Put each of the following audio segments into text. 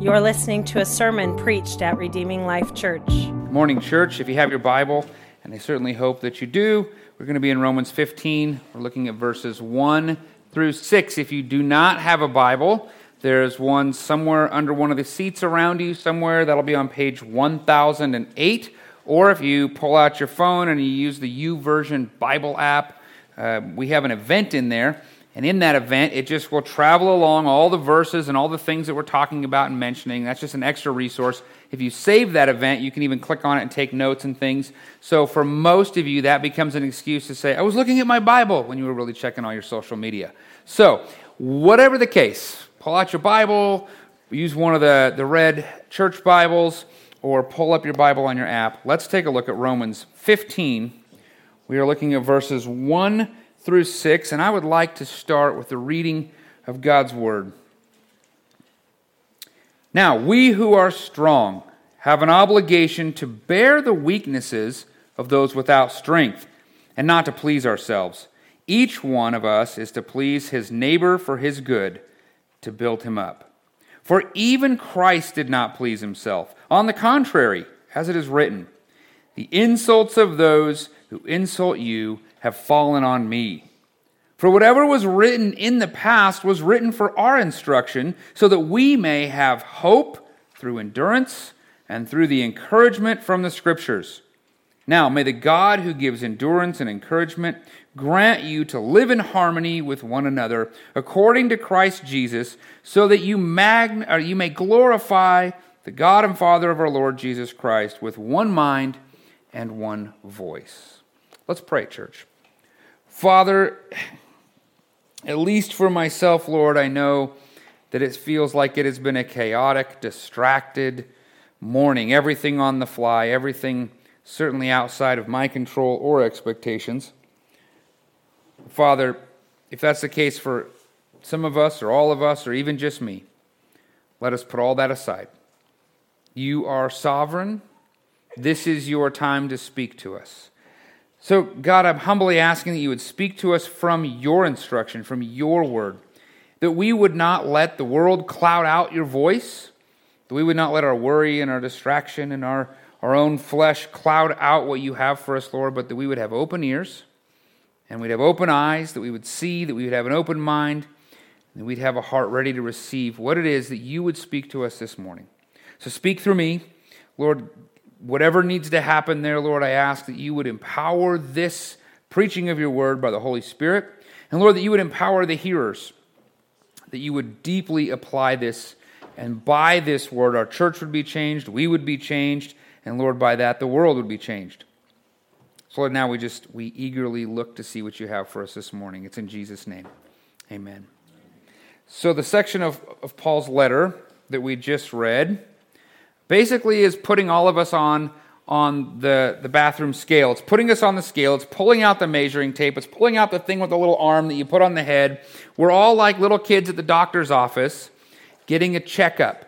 You're listening to a sermon preached at Redeeming Life Church. Morning, church. If you have your Bible, and I certainly hope that you do, we're going to be in Romans 15. We're looking at verses 1 through 6. If you do not have a Bible, there's one somewhere under one of the seats around you, somewhere that'll be on page 1008. Or if you pull out your phone and you use the YouVersion Bible app, uh, we have an event in there and in that event, it just will travel along all the verses and all the things that we're talking about and mentioning. That's just an extra resource. If you save that event, you can even click on it and take notes and things. So for most of you, that becomes an excuse to say, I was looking at my Bible when you were really checking all your social media. So, whatever the case, pull out your Bible, use one of the, the red church Bibles, or pull up your Bible on your app. Let's take a look at Romans 15. We are looking at verses 1 through 6, and I would like to start with the reading of God's Word. Now, we who are strong have an obligation to bear the weaknesses of those without strength and not to please ourselves. Each one of us is to please his neighbor for his good, to build him up. For even Christ did not please himself. On the contrary, as it is written, the insults of those who insult you have fallen on me. For whatever was written in the past was written for our instruction, so that we may have hope through endurance and through the encouragement from the Scriptures. Now, may the God who gives endurance and encouragement grant you to live in harmony with one another according to Christ Jesus, so that you, or uh, you may glorify the God and Father of our Lord Jesus Christ with one mind and one voice. Let's pray, church. Father, at least for myself, Lord, I know that it feels like it has been a chaotic, distracted morning. Everything on the fly, everything certainly outside of my control or expectations. Father, if that's the case for some of us, or all of us, or even just me, let us put all that aside. You are sovereign. This is your time to speak to us. So, God, I'm humbly asking that you would speak to us from your instruction, from your word, that we would not let the world cloud out your voice, that we would not let our worry and our distraction and our, our own flesh cloud out what you have for us, Lord, but that we would have open ears and we'd have open eyes, that we would see, that we would have an open mind, and we'd have a heart ready to receive what it is that you would speak to us this morning. So, speak through me. Lord, whatever needs to happen there, Lord, I ask that you would empower this preaching of your word by the Holy Spirit. And Lord, that you would empower the hearers, that you would deeply apply this. And by this word, our church would be changed, we would be changed, and Lord, by that, the world would be changed. So, Lord, now we just, we eagerly look to see what you have for us this morning. It's in Jesus' name. Amen. So, the section of, of Paul's letter that we just read basically is putting all of us on on the, the bathroom scale. It's putting us on the scale. It's pulling out the measuring tape. It's pulling out the thing with the little arm that you put on the head. We're all like little kids at the doctor's office getting a checkup.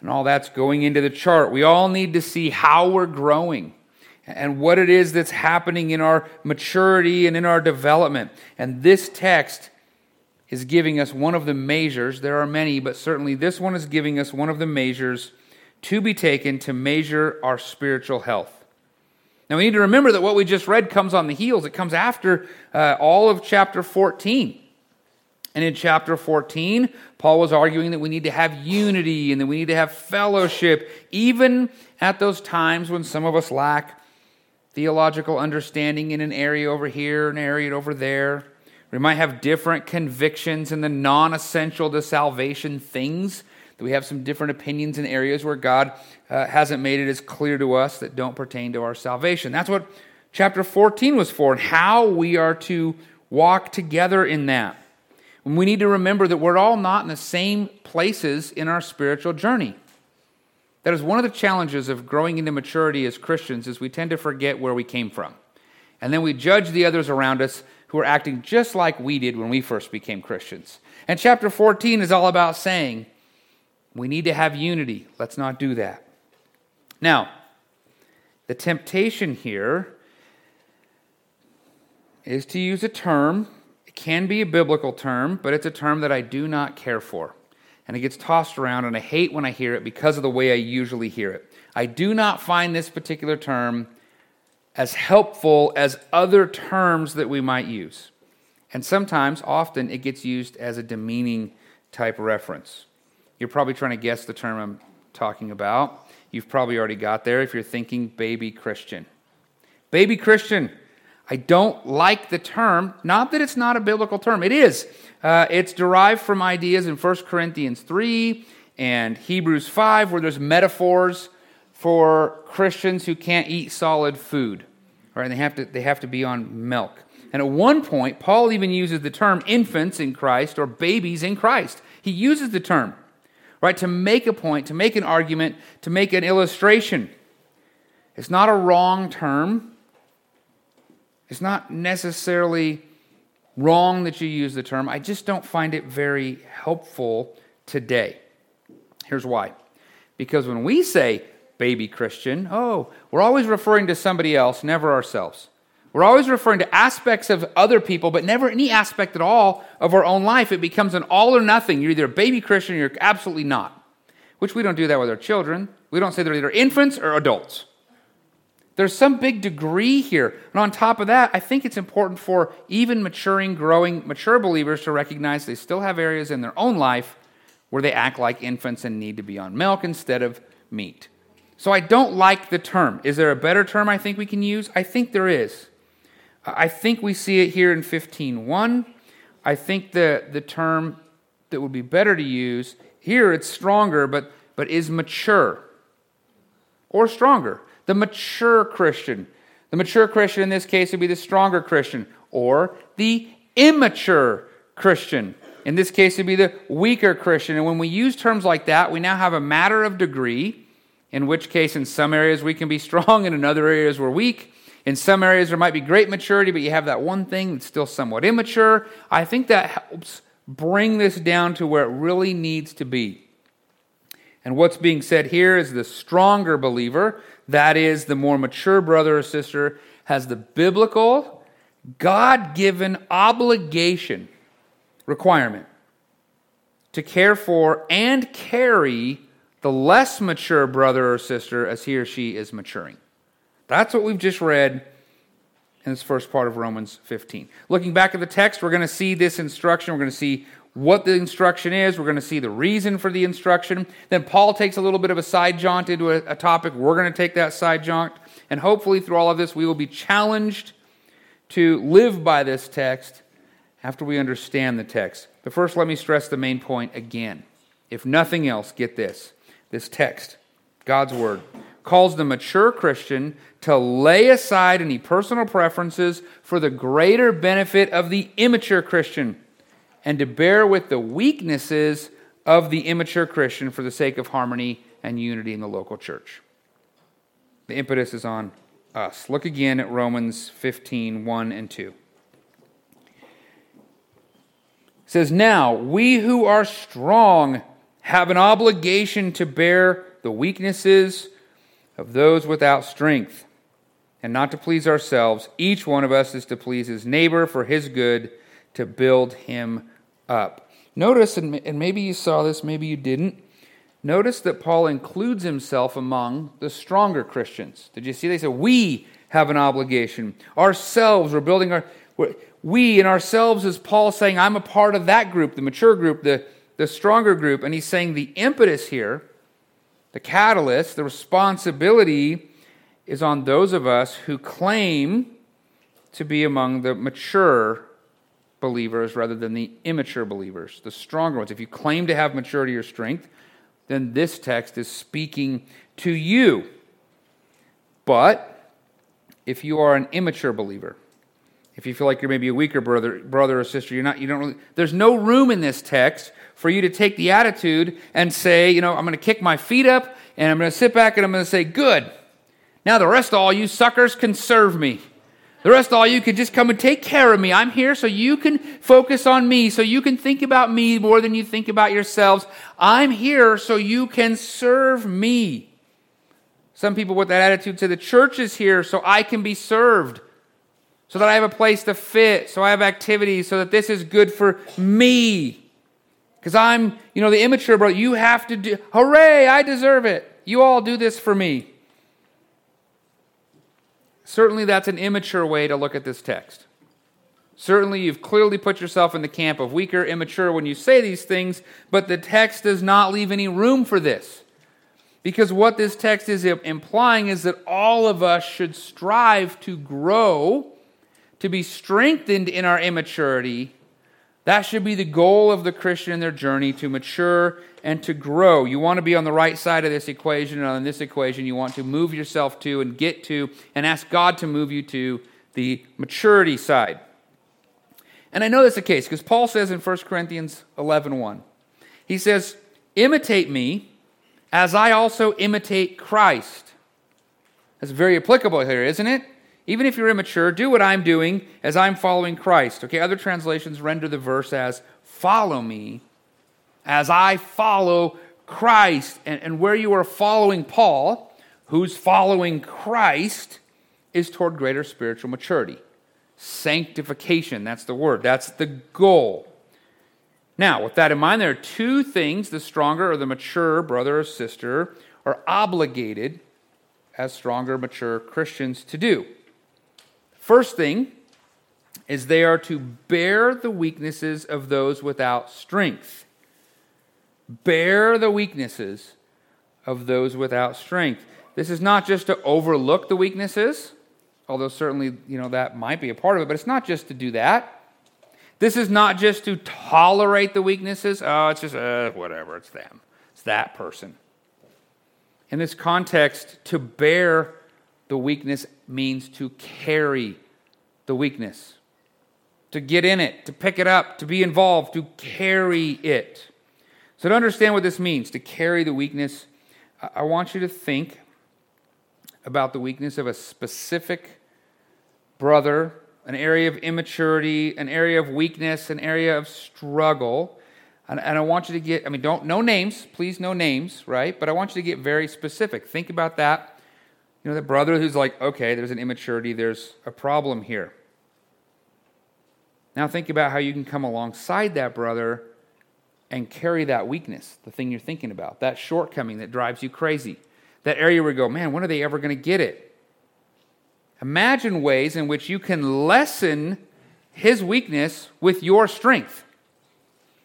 And all that's going into the chart. We all need to see how we're growing and what it is that's happening in our maturity and in our development. And this text is giving us one of the measures. There are many, but certainly this one is giving us one of the measures to be taken to measure our spiritual health. Now, we need to remember that what we just read comes on the heels. It comes after uh, all of chapter 14. And in chapter 14, Paul was arguing that we need to have unity and that we need to have fellowship, even at those times when some of us lack theological understanding in an area over here, an area over there. We might have different convictions in the non essential to salvation things that we have some different opinions in areas where God uh, hasn't made it as clear to us that don't pertain to our salvation. That's what chapter 14 was for, and how we are to walk together in that. And we need to remember that we're all not in the same places in our spiritual journey. That is one of the challenges of growing into maturity as Christians is we tend to forget where we came from. And then we judge the others around us who are acting just like we did when we first became Christians. And chapter 14 is all about saying, we need to have unity. Let's not do that. Now, the temptation here is to use a term. It can be a biblical term, but it's a term that I do not care for. and it gets tossed around, and I hate when I hear it because of the way I usually hear it. I do not find this particular term as helpful as other terms that we might use. And sometimes, often, it gets used as a demeaning type reference. You're probably trying to guess the term I'm talking about. You've probably already got there if you're thinking baby Christian. Baby Christian. I don't like the term, not that it's not a biblical term, it is. Uh, it's derived from ideas in 1 Corinthians 3 and Hebrews 5, where there's metaphors for Christians who can't eat solid food. Right? They have to, they have to be on milk. And at one point, Paul even uses the term infants in Christ or babies in Christ. He uses the term, right, to make a point, to make an argument, to make an illustration. It's not a wrong term. It's not necessarily wrong that you use the term. I just don't find it very helpful today. Here's why. Because when we say baby Christian, oh, we're always referring to somebody else, never ourselves. We're always referring to aspects of other people, but never any aspect at all of our own life. It becomes an all or nothing. You're either a baby Christian or you're absolutely not. Which we don't do that with our children. We don't say they're either infants or adults. There's some big degree here. And on top of that, I think it's important for even maturing, growing, mature believers to recognize they still have areas in their own life where they act like infants and need to be on milk instead of meat. So I don't like the term. Is there a better term I think we can use? I think there is. I think we see it here in 15.1. I think the, the term that would be better to use here, it's stronger, but, but is mature or stronger. The mature Christian. The mature Christian in this case would be the stronger Christian, or the immature Christian. In this case, it would be the weaker Christian. And when we use terms like that, we now have a matter of degree, in which case, in some areas, we can be strong, and in other areas, we're weak. In some areas, there might be great maturity, but you have that one thing that's still somewhat immature. I think that helps bring this down to where it really needs to be. And what's being said here is the stronger believer, that is, the more mature brother or sister, has the biblical, God given obligation, requirement to care for and carry the less mature brother or sister as he or she is maturing. That's what we've just read in this first part of Romans 15. Looking back at the text, we're going to see this instruction. We're going to see what the instruction is. We're going to see the reason for the instruction. Then Paul takes a little bit of a side jaunt into a, a topic. We're going to take that side jaunt. And hopefully, through all of this, we will be challenged to live by this text after we understand the text. But first, let me stress the main point again. If nothing else, get this this text, God's word, calls the mature Christian to lay aside any personal preferences for the greater benefit of the immature Christian and to bear with the weaknesses of the immature Christian for the sake of harmony and unity in the local church. The impetus is on us. Look again at Romans 15 1 and 2. It says, Now we who are strong have an obligation to bear the weaknesses of those without strength, and not to please ourselves. Each one of us is to please his neighbor for his good, to build him up. Notice, and maybe you saw this, maybe you didn't. Notice that Paul includes himself among the stronger Christians. Did you see? They said, We have an obligation. Ourselves, we're building our. We and ourselves is Paul saying, I'm a part of that group, the mature group, the, the stronger group. And he's saying the impetus here the catalyst, the responsibility is on those of us who claim to be among the mature believers rather than the immature believers, the stronger ones. If you claim to have maturity or strength, then this text is speaking to you. But if you are an immature believer, if you feel like you're maybe a weaker brother, brother or sister, you're not, you don't really, there's no room in this text for you to take the attitude and say, you know, I'm going to kick my feet up and I'm going to sit back and I'm going to say, good. Now the rest of all you suckers can serve me. The rest of all you can just come and take care of me. I'm here so you can focus on me, so you can think about me more than you think about yourselves. I'm here so you can serve me. Some people with that attitude say the church is here so I can be served, so that I have a place to fit, so I have activities, so that this is good for me. because I'm, you know, the immature brother. You have to do, hooray, I deserve it. You all do this for me. Certainly, that's an immature way to look at this text. Certainly, you've clearly put yourself in the camp of weaker, immature when you say these things, but the text does not leave any room for this. Because what this text is implying is that all of us should strive to grow, to be strengthened in our immaturity. That should be the goal of the Christian in their journey to mature and to grow. You want to be on the right side of this equation, and on this equation, you want to move yourself to and get to and ask God to move you to the maturity side. And I know that's the case because Paul says in 1 Corinthians 11 1, he says, Imitate me as I also imitate Christ. That's very applicable here, isn't it? Even if you're immature, do what I'm doing as I'm following Christ. Okay, other translations render the verse as follow me as I follow Christ. And, and where you are following Paul, who's following Christ, is toward greater spiritual maturity. Sanctification, that's the word, that's the goal. Now, with that in mind, there are two things the stronger or the mature brother or sister are obligated as stronger, mature Christians to do. First thing is they are to bear the weaknesses of those without strength. Bear the weaknesses of those without strength. This is not just to overlook the weaknesses, although certainly, you know, that might be a part of it, but it's not just to do that. This is not just to tolerate the weaknesses. Oh, it's just, uh, whatever, it's them. It's that person. In this context, to bear the weakness means to carry the weakness, to get in it, to pick it up, to be involved, to carry it. So, to understand what this means, to carry the weakness, I want you to think about the weakness of a specific brother an area of immaturity, an area of weakness, an area of struggle. And, and I want you to get, I mean, don't, no names, please, no names, right? But I want you to get very specific. Think about that. You know, the brother who's like, okay, there's an immaturity, there's a problem here. Now think about how you can come alongside that brother and carry that weakness, the thing you're thinking about, that shortcoming that drives you crazy, that area where you go, man, when are they ever going to get it? Imagine ways in which you can lessen his weakness with your strength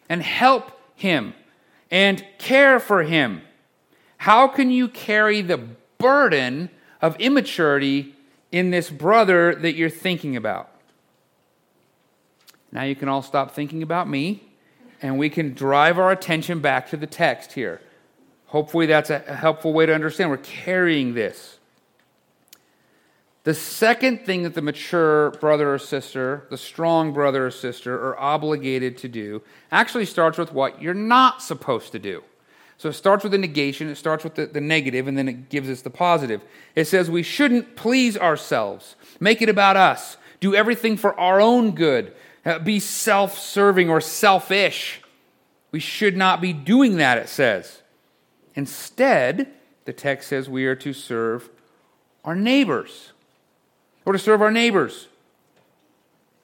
and help him and care for him. How can you carry the burden of immaturity in this brother that you're thinking about? Now you can all stop thinking about me and we can drive our attention back to the text here. Hopefully, that's a helpful way to understand. We're carrying this. The second thing that the mature brother or sister, the strong brother or sister, are obligated to do actually starts with what you're not supposed to do. So it starts with the negation, it starts with the, the negative, and then it gives us the positive. It says we shouldn't please ourselves, make it about us, do everything for our own good, uh, be self serving or selfish. We should not be doing that, it says. Instead, the text says we are to serve our neighbors. Or to serve our neighbors.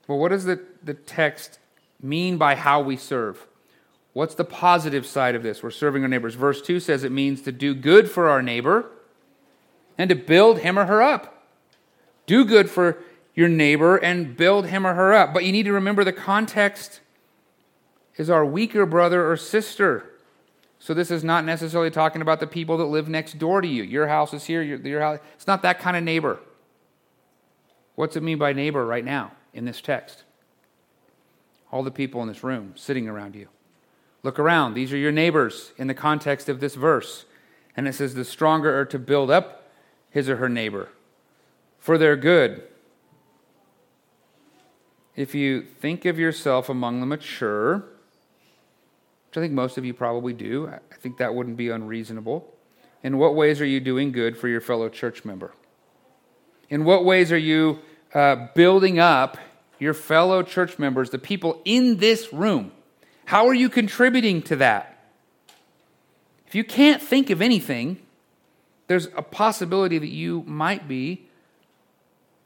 Well, what does the, the text mean by how we serve? What's the positive side of this? We're serving our neighbors. Verse 2 says it means to do good for our neighbor and to build him or her up. Do good for your neighbor and build him or her up. But you need to remember the context is our weaker brother or sister. So this is not necessarily talking about the people that live next door to you. Your house is here, your, your house. It's not that kind of neighbor. What's it mean by neighbor right now in this text? All the people in this room sitting around you. Look around. These are your neighbors in the context of this verse. And it says, the stronger are to build up his or her neighbor for their good. If you think of yourself among the mature, which I think most of you probably do, I think that wouldn't be unreasonable. In what ways are you doing good for your fellow church member? In what ways are you uh, building up your fellow church members, the people in this room? How are you contributing to that? If you can't think of anything, there's a possibility that you might be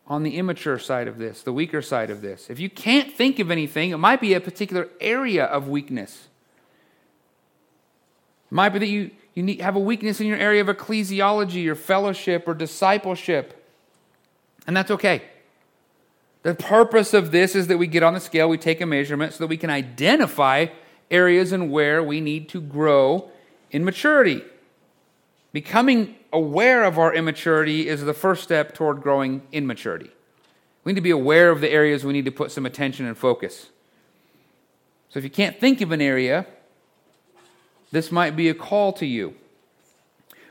on the immature side of this, the weaker side of this. If you can't think of anything, it might be a particular area of weakness. It might be that you, you need, have a weakness in your area of ecclesiology or fellowship or discipleship. And that's okay. The purpose of this is that we get on the scale, we take a measurement so that we can identify areas and where we need to grow in maturity. Becoming aware of our immaturity is the first step toward growing in maturity. We need to be aware of the areas we need to put some attention and focus. So if you can't think of an area, this might be a call to you.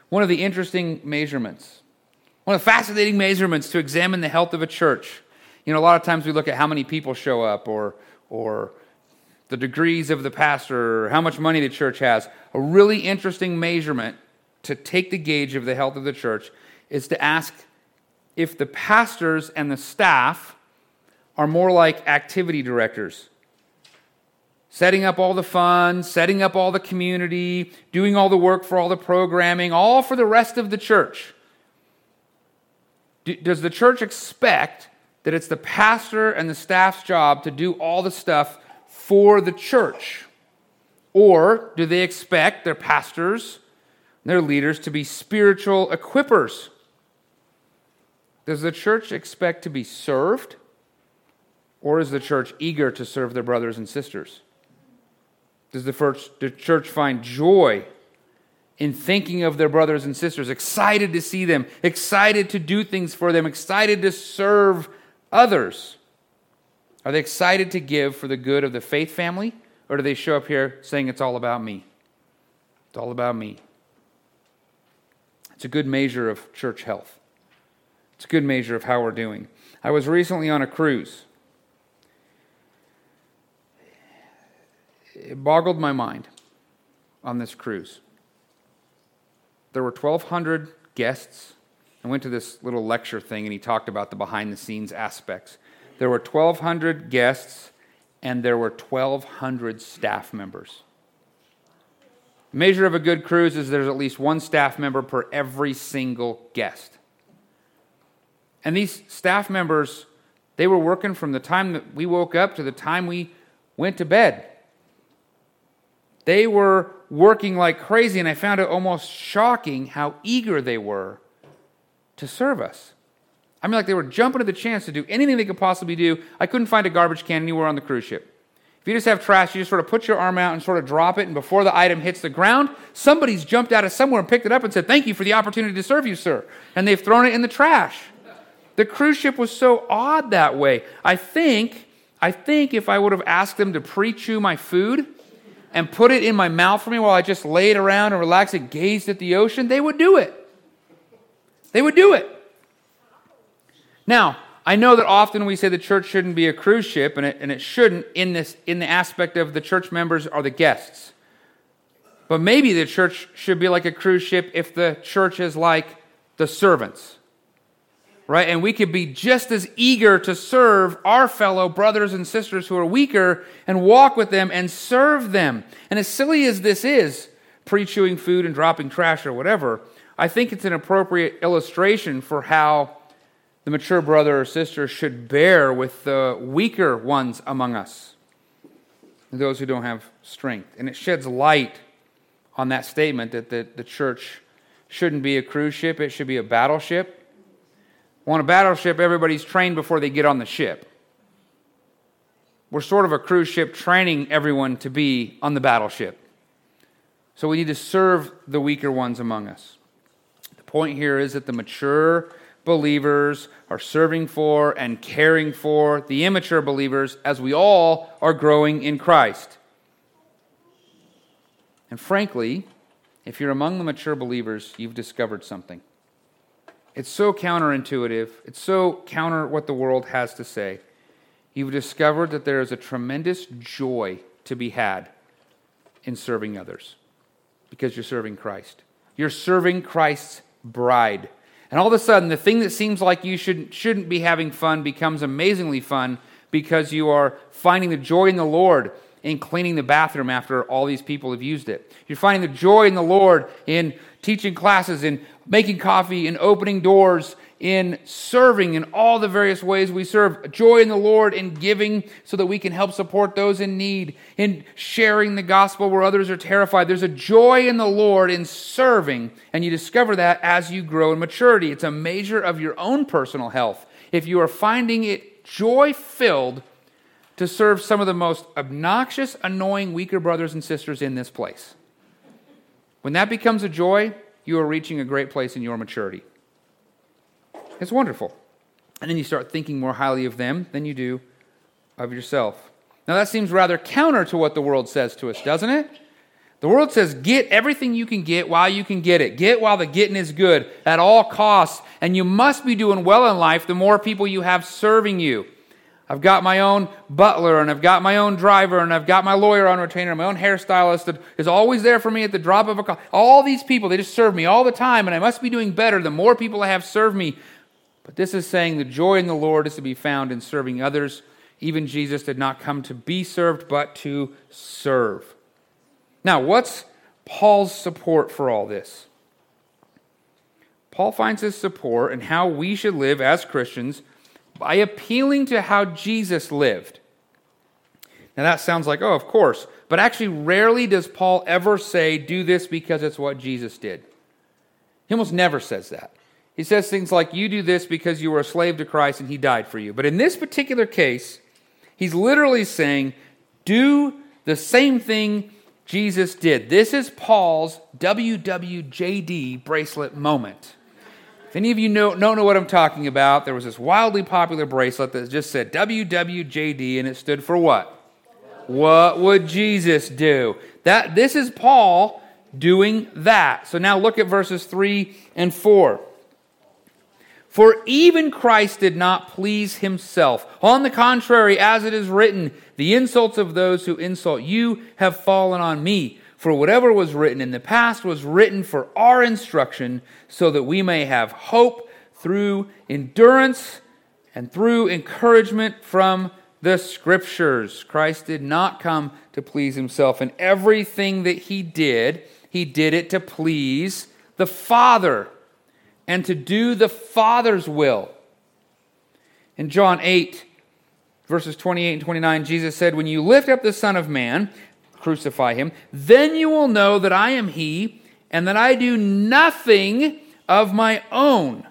One of the interesting measurements, one of the fascinating measurements to examine the health of a church. You know, a lot of times we look at how many people show up or, or the degrees of the pastor or how much money the church has. A really interesting measurement to take the gauge of the health of the church is to ask if the pastors and the staff are more like activity directors setting up all the funds, setting up all the community, doing all the work for all the programming, all for the rest of the church. Does the church expect that it's the pastor and the staff's job to do all the stuff for the church? Or do they expect their pastors, their leaders, to be spiritual equippers? Does the church expect to be served? Or is the church eager to serve their brothers and sisters? Does the, first, the church find joy in thinking of their brothers and sisters, excited to see them, excited to do things for them, excited to serve others? Are they excited to give for the good of the faith family, or do they show up here saying it's all about me? It's all about me. It's a good measure of church health. It's a good measure of how we're doing. I was recently on a cruise. it boggled my mind on this cruise. There were 1,200 guests. I went to this little lecture thing and he talked about the behind the scenes aspects. There were 1,200 guests and there were 1,200 staff members. The measure of a good cruise is there's at least one staff member per every single guest. And these staff members, they were working from the time that we woke up to the time we went to bed. They were working like crazy, and I found it almost shocking how eager they were to serve us. I mean, like they were jumping at the chance to do anything they could possibly do. I couldn't find a garbage can anywhere on the cruise ship. If you just have trash, you just sort of put your arm out and sort of drop it, and before the item hits the ground, somebody's jumped out of somewhere and picked it up and said, Thank you for the opportunity to serve you, sir. And they've thrown it in the trash. The cruise ship was so odd that way. I think, I think if I would have asked them to pre chew my food, and put it in my mouth for me while I just laid around and relaxed and gazed at the ocean, they would do it. They would do it. Now, I know that often we say the church shouldn't be a cruise ship, and it, and it shouldn't in, this, in the aspect of the church members are the guests. But maybe the church should be like a cruise ship if the church is like the servants right? And we could be just as eager to serve our fellow brothers and sisters who are weaker and walk with them and serve them. And as silly as this is, pre chewing food and dropping trash or whatever, I think it's an appropriate illustration for how the mature brother or sister should bear with the weaker ones among us, those who don't have strength. And it sheds light on that statement that the, the church shouldn't be a cruise ship, it should be a battleship on a battleship, everybody's trained before they get on the ship. We're sort of a cruise ship training everyone to be on the battleship. So we need to serve the weaker ones among us. Point here is that the mature believers are serving for and caring for the immature believers as we all are growing in Christ. And frankly, if you're among the mature believers, you've discovered something. It's so counterintuitive. It's so counter what the world has to say. You've discovered that there is a tremendous joy to be had in serving others because you're serving Christ. You're serving Christ's bride. And all of a sudden, the thing that seems like you shouldn't, shouldn't be having fun becomes amazingly fun because you are finding the joy in the Lord in cleaning the bathroom after all these people have used it. You're finding the joy in the Lord in teaching classes, in making coffee, in opening doors, in serving in all the various ways we serve. Joy in the Lord in giving so that we can help support those in need, in sharing the gospel where others are terrified. There's a joy in the Lord in serving, and you discover that as you grow in maturity. It's a measure of your own personal health. If you are finding it joy filled to serve some of the most obnoxious, annoying, weaker brothers and sisters in this place, when that becomes a joy, you are reaching a great place in your maturity. It's wonderful. And then you start thinking more highly of them than you do of yourself. Now, that seems rather counter to what the world says to us, doesn't it? The world says, get everything you can get while you can get it. Get while the getting is good at all costs. And you must be doing well in life the more people you have serving you. I've got my own butler, and I've got my own driver, and I've got my lawyer on retainer, my own hairstylist that is always there for me at the drop of a call. All these people, they just serve me all the time, and I must be doing better the more people I have serve me. But this is saying the joy in the Lord is to be found in serving others. Even Jesus did not come to be served, but to serve. Now, what's Paul's support for all this? Paul finds his support in how we should live as Christians by appealing to how Jesus lived. Now, that sounds like, oh, of course. But actually, rarely does Paul ever say, do this because it's what Jesus did. He almost never says that. He says things like, You do this because you were a slave to Christ and he died for you. But in this particular case, he's literally saying, Do the same thing Jesus did. This is Paul's WWJD bracelet moment. If any of you know, don't know what I'm talking about, there was this wildly popular bracelet that just said WWJD and it stood for what? What would Jesus do? That this is Paul doing that. So now look at verses 3 and 4. For even Christ did not please himself. On the contrary, as it is written, the insults of those who insult you have fallen on me. For whatever was written in the past was written for our instruction, so that we may have hope through endurance and through encouragement from the scriptures. Christ did not come to please himself. And everything that he did, he did it to please the Father and to do the Father's will. In John 8, verses 28 and 29, Jesus said, When you lift up the Son of Man, crucify him, then you will know that I am he, and that I do nothing of my own.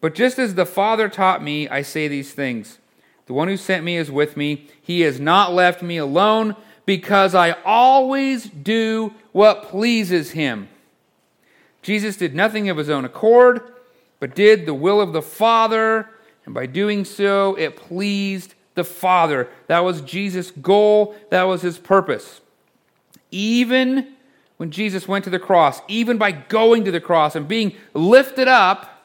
But just as the Father taught me, I say these things. The one who sent me is with me. He has not left me alone, because I always do what pleases him. Jesus did nothing of his own accord, but did the will of the Father, and by doing so, it pleased the Father. That was Jesus' goal, that was his purpose. Even when Jesus went to the cross, even by going to the cross and being lifted up,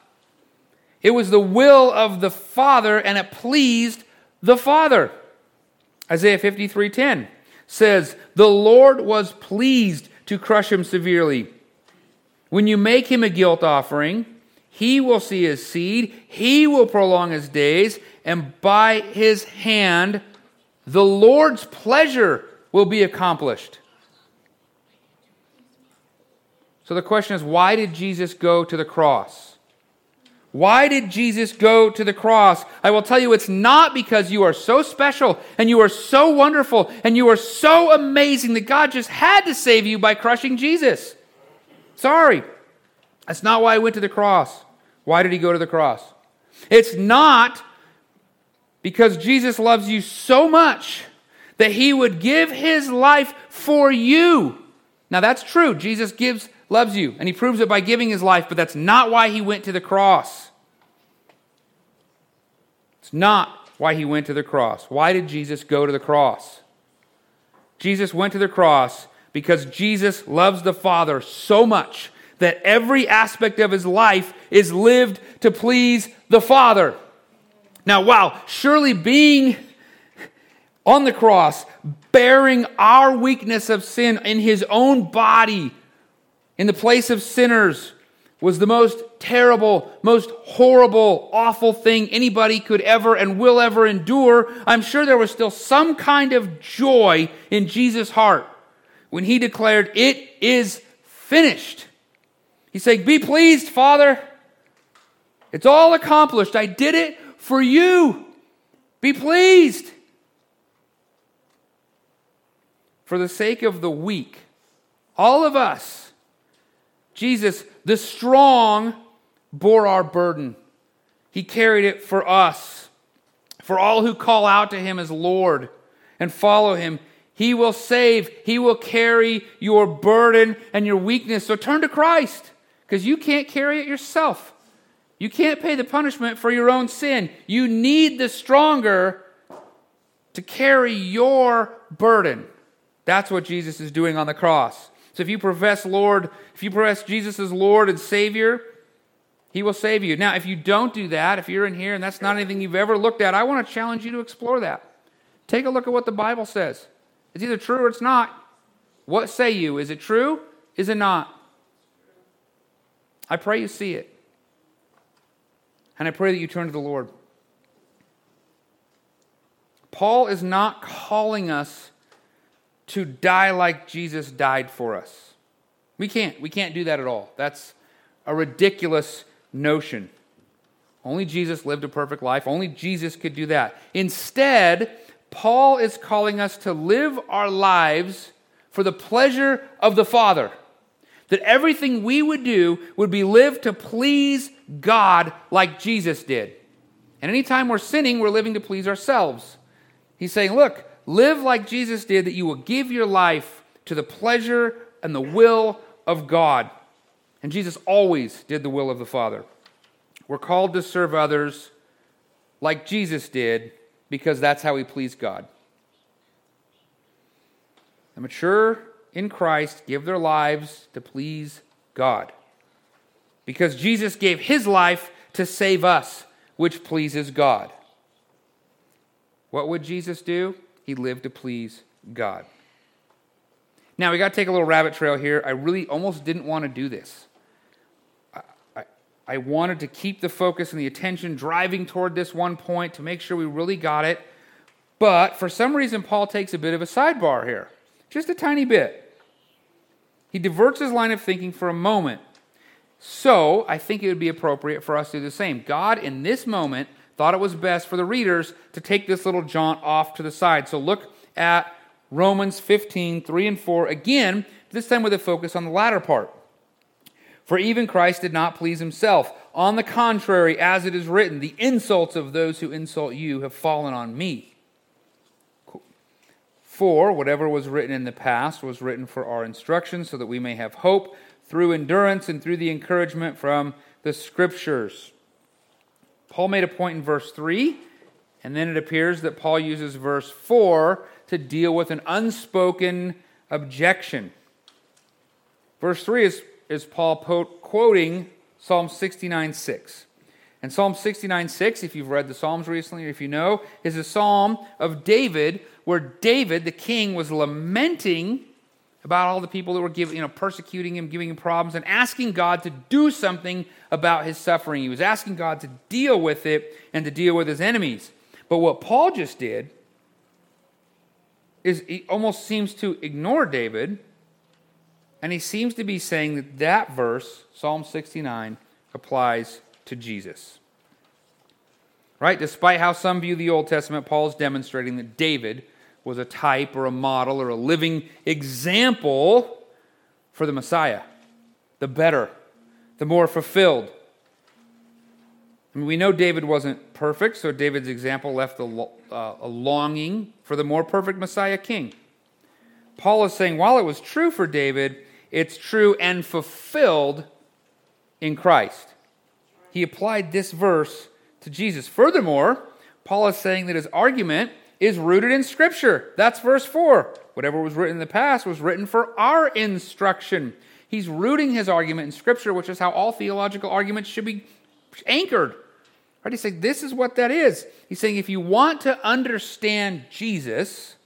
it was the will of the Father and it pleased the Father. Isaiah 53:10 says, "The Lord was pleased to crush him severely." When you make him a guilt offering, he will see his seed, he will prolong his days, and by his hand the Lord's pleasure will be accomplished. So the question is why did Jesus go to the cross? Why did Jesus go to the cross? I will tell you, it's not because you are so special and you are so wonderful and you are so amazing that God just had to save you by crushing Jesus. Sorry. That's not why he went to the cross. Why did he go to the cross? It's not because Jesus loves you so much that he would give his life for you. Now that's true. Jesus gives loves you and he proves it by giving his life, but that's not why he went to the cross. It's not why he went to the cross. Why did Jesus go to the cross? Jesus went to the cross because Jesus loves the Father so much that every aspect of his life is lived to please the Father. Now, wow, surely being on the cross, bearing our weakness of sin in his own body in the place of sinners was the most terrible, most horrible, awful thing anybody could ever and will ever endure. I'm sure there was still some kind of joy in Jesus' heart when he declared, It is finished. He's saying, Be pleased, Father. It's all accomplished. I did it for you. Be pleased. For the sake of the weak, all of us, Jesus, the strong, bore our burden. He carried it for us. For all who call out to him as Lord and follow him, he will save. He will carry your burden and your weakness. So turn to Christ because you can't carry it yourself. You can't pay the punishment for your own sin. You need the stronger to carry your burden. That's what Jesus is doing on the cross. So if you profess Lord, if you profess Jesus as Lord and Savior, he will save you. Now, if you don't do that, if you're in here and that's not anything you've ever looked at, I want to challenge you to explore that. Take a look at what the Bible says. It's either true or it's not. What say you? Is it true? Is it not? I pray you see it. And I pray that you turn to the Lord. Paul is not calling us to die like Jesus died for us. We can't. We can't do that at all. That's a ridiculous notion. Only Jesus lived a perfect life. Only Jesus could do that. Instead, Paul is calling us to live our lives for the pleasure of the Father. That everything we would do would be lived to please God like Jesus did. And anytime we're sinning, we're living to please ourselves. He's saying, look, live like Jesus did, that you will give your life to the pleasure and the will of God. And Jesus always did the will of the Father. We're called to serve others like Jesus did because that's how we please God. The mature in Christ give their lives to please God because Jesus gave his life to save us, which pleases God. What would Jesus do? He lived to please God. Now, we got to take a little rabbit trail here. I really almost didn't want to do this. I wanted to keep the focus and the attention driving toward this one point to make sure we really got it. But for some reason, Paul takes a bit of a sidebar here, just a tiny bit. He diverts his line of thinking for a moment. So I think it would be appropriate for us to do the same. God, in this moment, thought it was best for the readers to take this little jaunt off to the side. So look at Romans 15, 3 and 4, again, this time with a focus on the latter part. For even Christ did not please himself. On the contrary, as it is written, the insults of those who insult you have fallen on me. For whatever was written in the past was written for our instruction, so that we may have hope through endurance and through the encouragement from the Scriptures. Paul made a point in verse 3, and then it appears that Paul uses verse 4 to deal with an unspoken objection. Verse 3 is is Paul quoting Psalm 69 6. And Psalm 69 6, if you've read the Psalms recently, or if you know, is a psalm of David where David, the king, was lamenting about all the people that were giving, you know, persecuting him, giving him problems, and asking God to do something about his suffering. He was asking God to deal with it and to deal with his enemies. But what Paul just did is he almost seems to ignore David and he seems to be saying that that verse, Psalm 69, applies to Jesus. Right? Despite how some view the Old Testament, Paul is demonstrating that David was a type or a model or a living example for the Messiah, the better, the more fulfilled. I mean, we know David wasn't perfect, so David's example left a, uh, a longing for the more perfect Messiah king. Paul is saying while it was true for David, it's true and fulfilled in Christ. He applied this verse to Jesus. Furthermore, Paul is saying that his argument is rooted in Scripture. That's verse 4. Whatever was written in the past was written for our instruction. He's rooting his argument in Scripture, which is how all theological arguments should be anchored. Right? He's saying this is what that is. He's saying if you want to understand Jesus,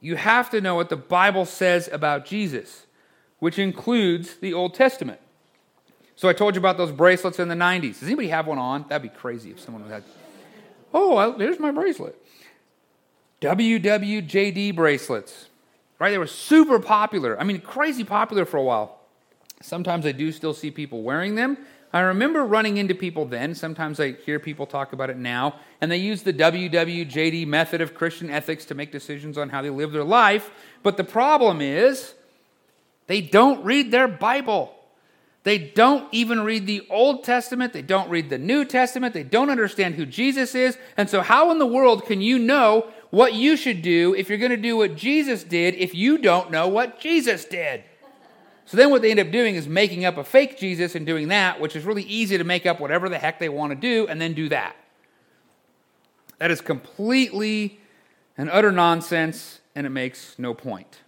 you have to know what the Bible says about Jesus which includes the Old Testament. So I told you about those bracelets in the 90s. Does anybody have one on? That'd be crazy if someone had. Oh, there's my bracelet. WWJD bracelets. Right? They were super popular. I mean, crazy popular for a while. Sometimes I do still see people wearing them. I remember running into people then. Sometimes I hear people talk about it now, and they use the WWJD method of Christian ethics to make decisions on how they live their life. But the problem is, they don't read their Bible. They don't even read the Old Testament. They don't read the New Testament. They don't understand who Jesus is. And so, how in the world can you know what you should do if you're going to do what Jesus did if you don't know what Jesus did? So then what they end up doing is making up a fake Jesus and doing that, which is really easy to make up whatever the heck they want to do and then do that. That is completely and utter nonsense, and it makes no point.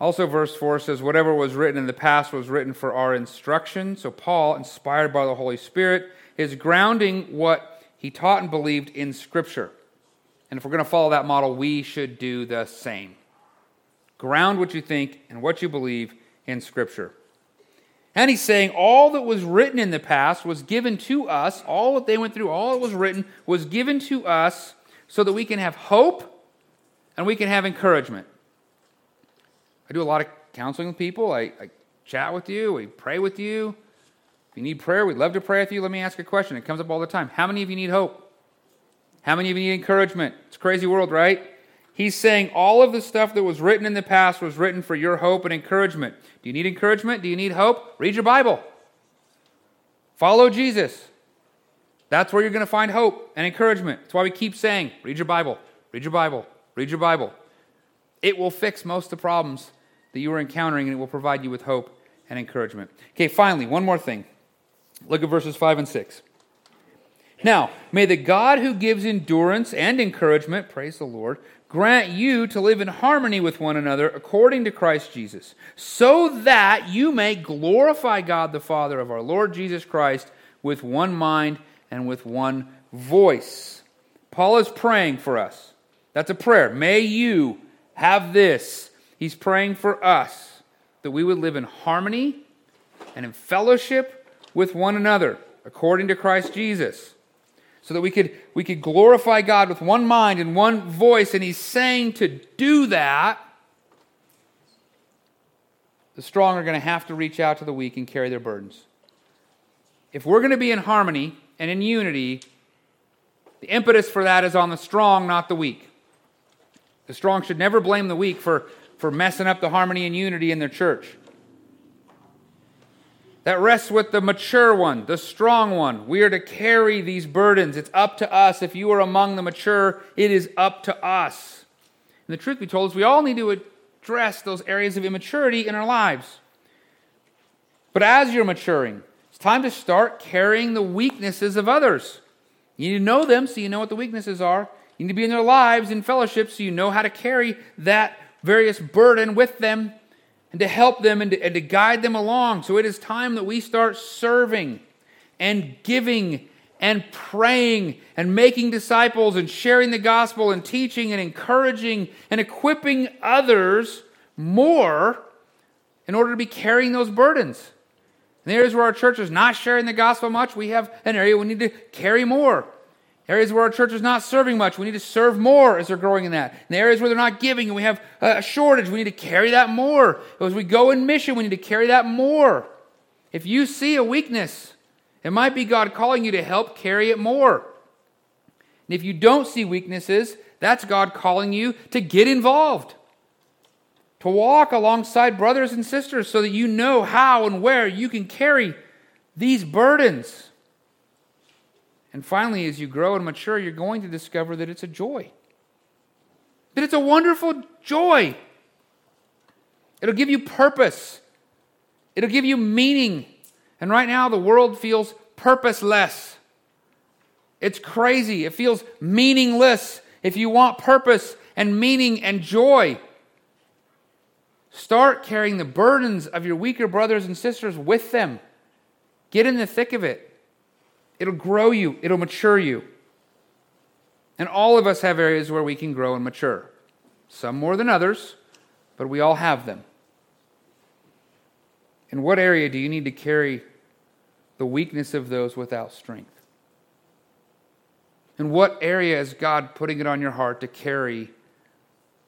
Also, verse 4 says, Whatever was written in the past was written for our instruction. So, Paul, inspired by the Holy Spirit, is grounding what he taught and believed in Scripture. And if we're going to follow that model, we should do the same. Ground what you think and what you believe in Scripture. And he's saying all that was written in the past was given to us, all that they went through, all that was written was given to us so that we can have hope and we can have encouragement. I do a lot of counseling with people. I, I chat with you. We pray with you. If you need prayer, we'd love to pray with you. Let me ask a question. It comes up all the time. How many of you need hope? How many of you need encouragement? It's a crazy world, right? He's saying all of the stuff that was written in the past was written for your hope and encouragement. Do you need encouragement? Do you need hope? Read your Bible. Follow Jesus. That's where you're going to find hope and encouragement. That's why we keep saying, read your Bible, read your Bible, read your Bible. It will fix most of the problems that you are encountering and it will provide you with hope and encouragement. Okay, finally, one more thing. Look at verses 5 and 6. Now, may the God who gives endurance and encouragement, praise the Lord, grant you to live in harmony with one another according to Christ Jesus, so that you may glorify God the Father of our Lord Jesus Christ with one mind and with one voice. Paul is praying for us. That's a prayer. May you have this He's praying for us that we would live in harmony and in fellowship with one another according to Christ Jesus. So that we could, we could glorify God with one mind and one voice. And he's saying to do that, the strong are going to have to reach out to the weak and carry their burdens. If we're going to be in harmony and in unity, the impetus for that is on the strong, not the weak. The strong should never blame the weak for for messing up the harmony and unity in their church. That rests with the mature one, the strong one. We are to carry these burdens. It's up to us. If you are among the mature, it is up to us. And the truth be told is, we all need to address those areas of immaturity in our lives. But as you're maturing, it's time to start carrying the weaknesses of others. You need to know them so you know what the weaknesses are. You need to be in their lives in fellowship so you know how to carry that various burden with them and to help them and to, and to guide them along. So it is time that we start serving and giving and praying and making disciples and sharing the gospel and teaching and encouraging and equipping others more in order to be carrying those burdens. In the areas where our church is not sharing the gospel much, we have an area we need to carry more. Areas where our church is not serving much, we need to serve more as they're growing in that. In the areas where they're not giving and we have a shortage, we need to carry that more. As we go in mission, we need to carry that more. If you see a weakness, it might be God calling you to help carry it more. And if you don't see weaknesses, that's God calling you to get involved, to walk alongside brothers and sisters so that you know how and where you can carry these burdens. And finally, as you grow and mature, you're going to discover that it's a joy. That it's a wonderful joy. It'll give you purpose, it'll give you meaning. And right now, the world feels purposeless. It's crazy. It feels meaningless. If you want purpose and meaning and joy, start carrying the burdens of your weaker brothers and sisters with them. Get in the thick of it. It'll grow you, it'll mature you. And all of us have areas where we can grow and mature. Some more than others, but we all have them. In what area do you need to carry the weakness of those without strength? In what area is God putting it on your heart to carry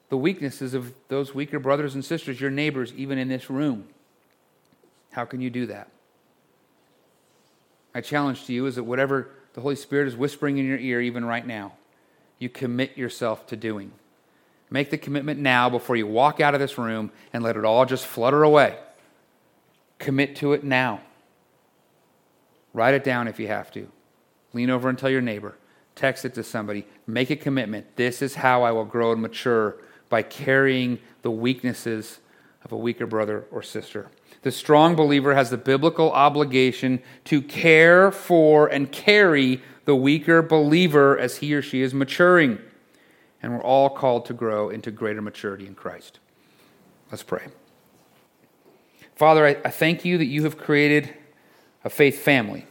the weaknesses of those weaker brothers and sisters, your neighbors, even in this room. How can you do that? My challenge to you is that whatever the Holy Spirit is whispering in your ear, even right now, you commit yourself to doing. Make the commitment now before you walk out of this room and let it all just flutter away. Commit to it now. Write it down if you have to. Lean over and tell your neighbor. Text it to somebody. Make a commitment. This is how I will grow and mature by carrying the weaknesses of a weaker brother or sister. The strong believer has the biblical obligation to care for and carry the weaker believer as he or she is maturing. And we're all called to grow into greater maturity in Christ. Let's pray. Father, I, thank you that you have created a faith family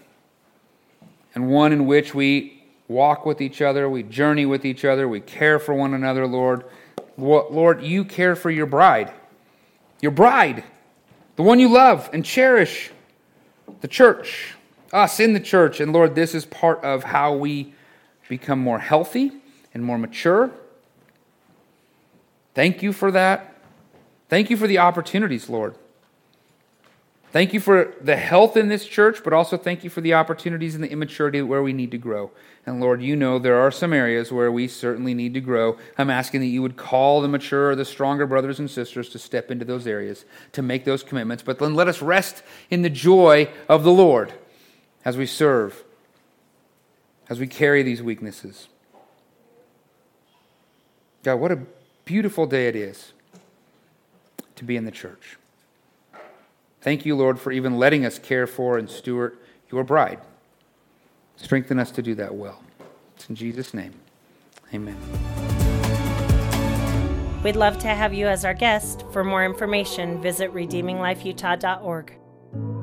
and one in which we walk with each other, we journey with each other, we care for one another, Lord. Lord, you care for your bride, your bride, the one you love and cherish, the church, us in the church. And Lord, this is part of how we become more healthy and more mature. Thank you for that. Thank you for the opportunities, Lord. Thank you for the health in this church, but also thank you for the opportunities and the immaturity where we need to grow. And Lord, you know there are some areas where we certainly need to grow. I'm asking that you would call the mature the stronger brothers and sisters to step into those areas, to make those commitments. But then let us rest in the joy of the Lord as we serve, as we carry these weaknesses. God, what a beautiful day it is to be in the church. Thank you, Lord, for even letting us care for and steward your bride. Strengthen us to do that well. It's in Jesus' name. Amen. We'd love to have you as our guest. For more information, visit redeeminglifeutah.org.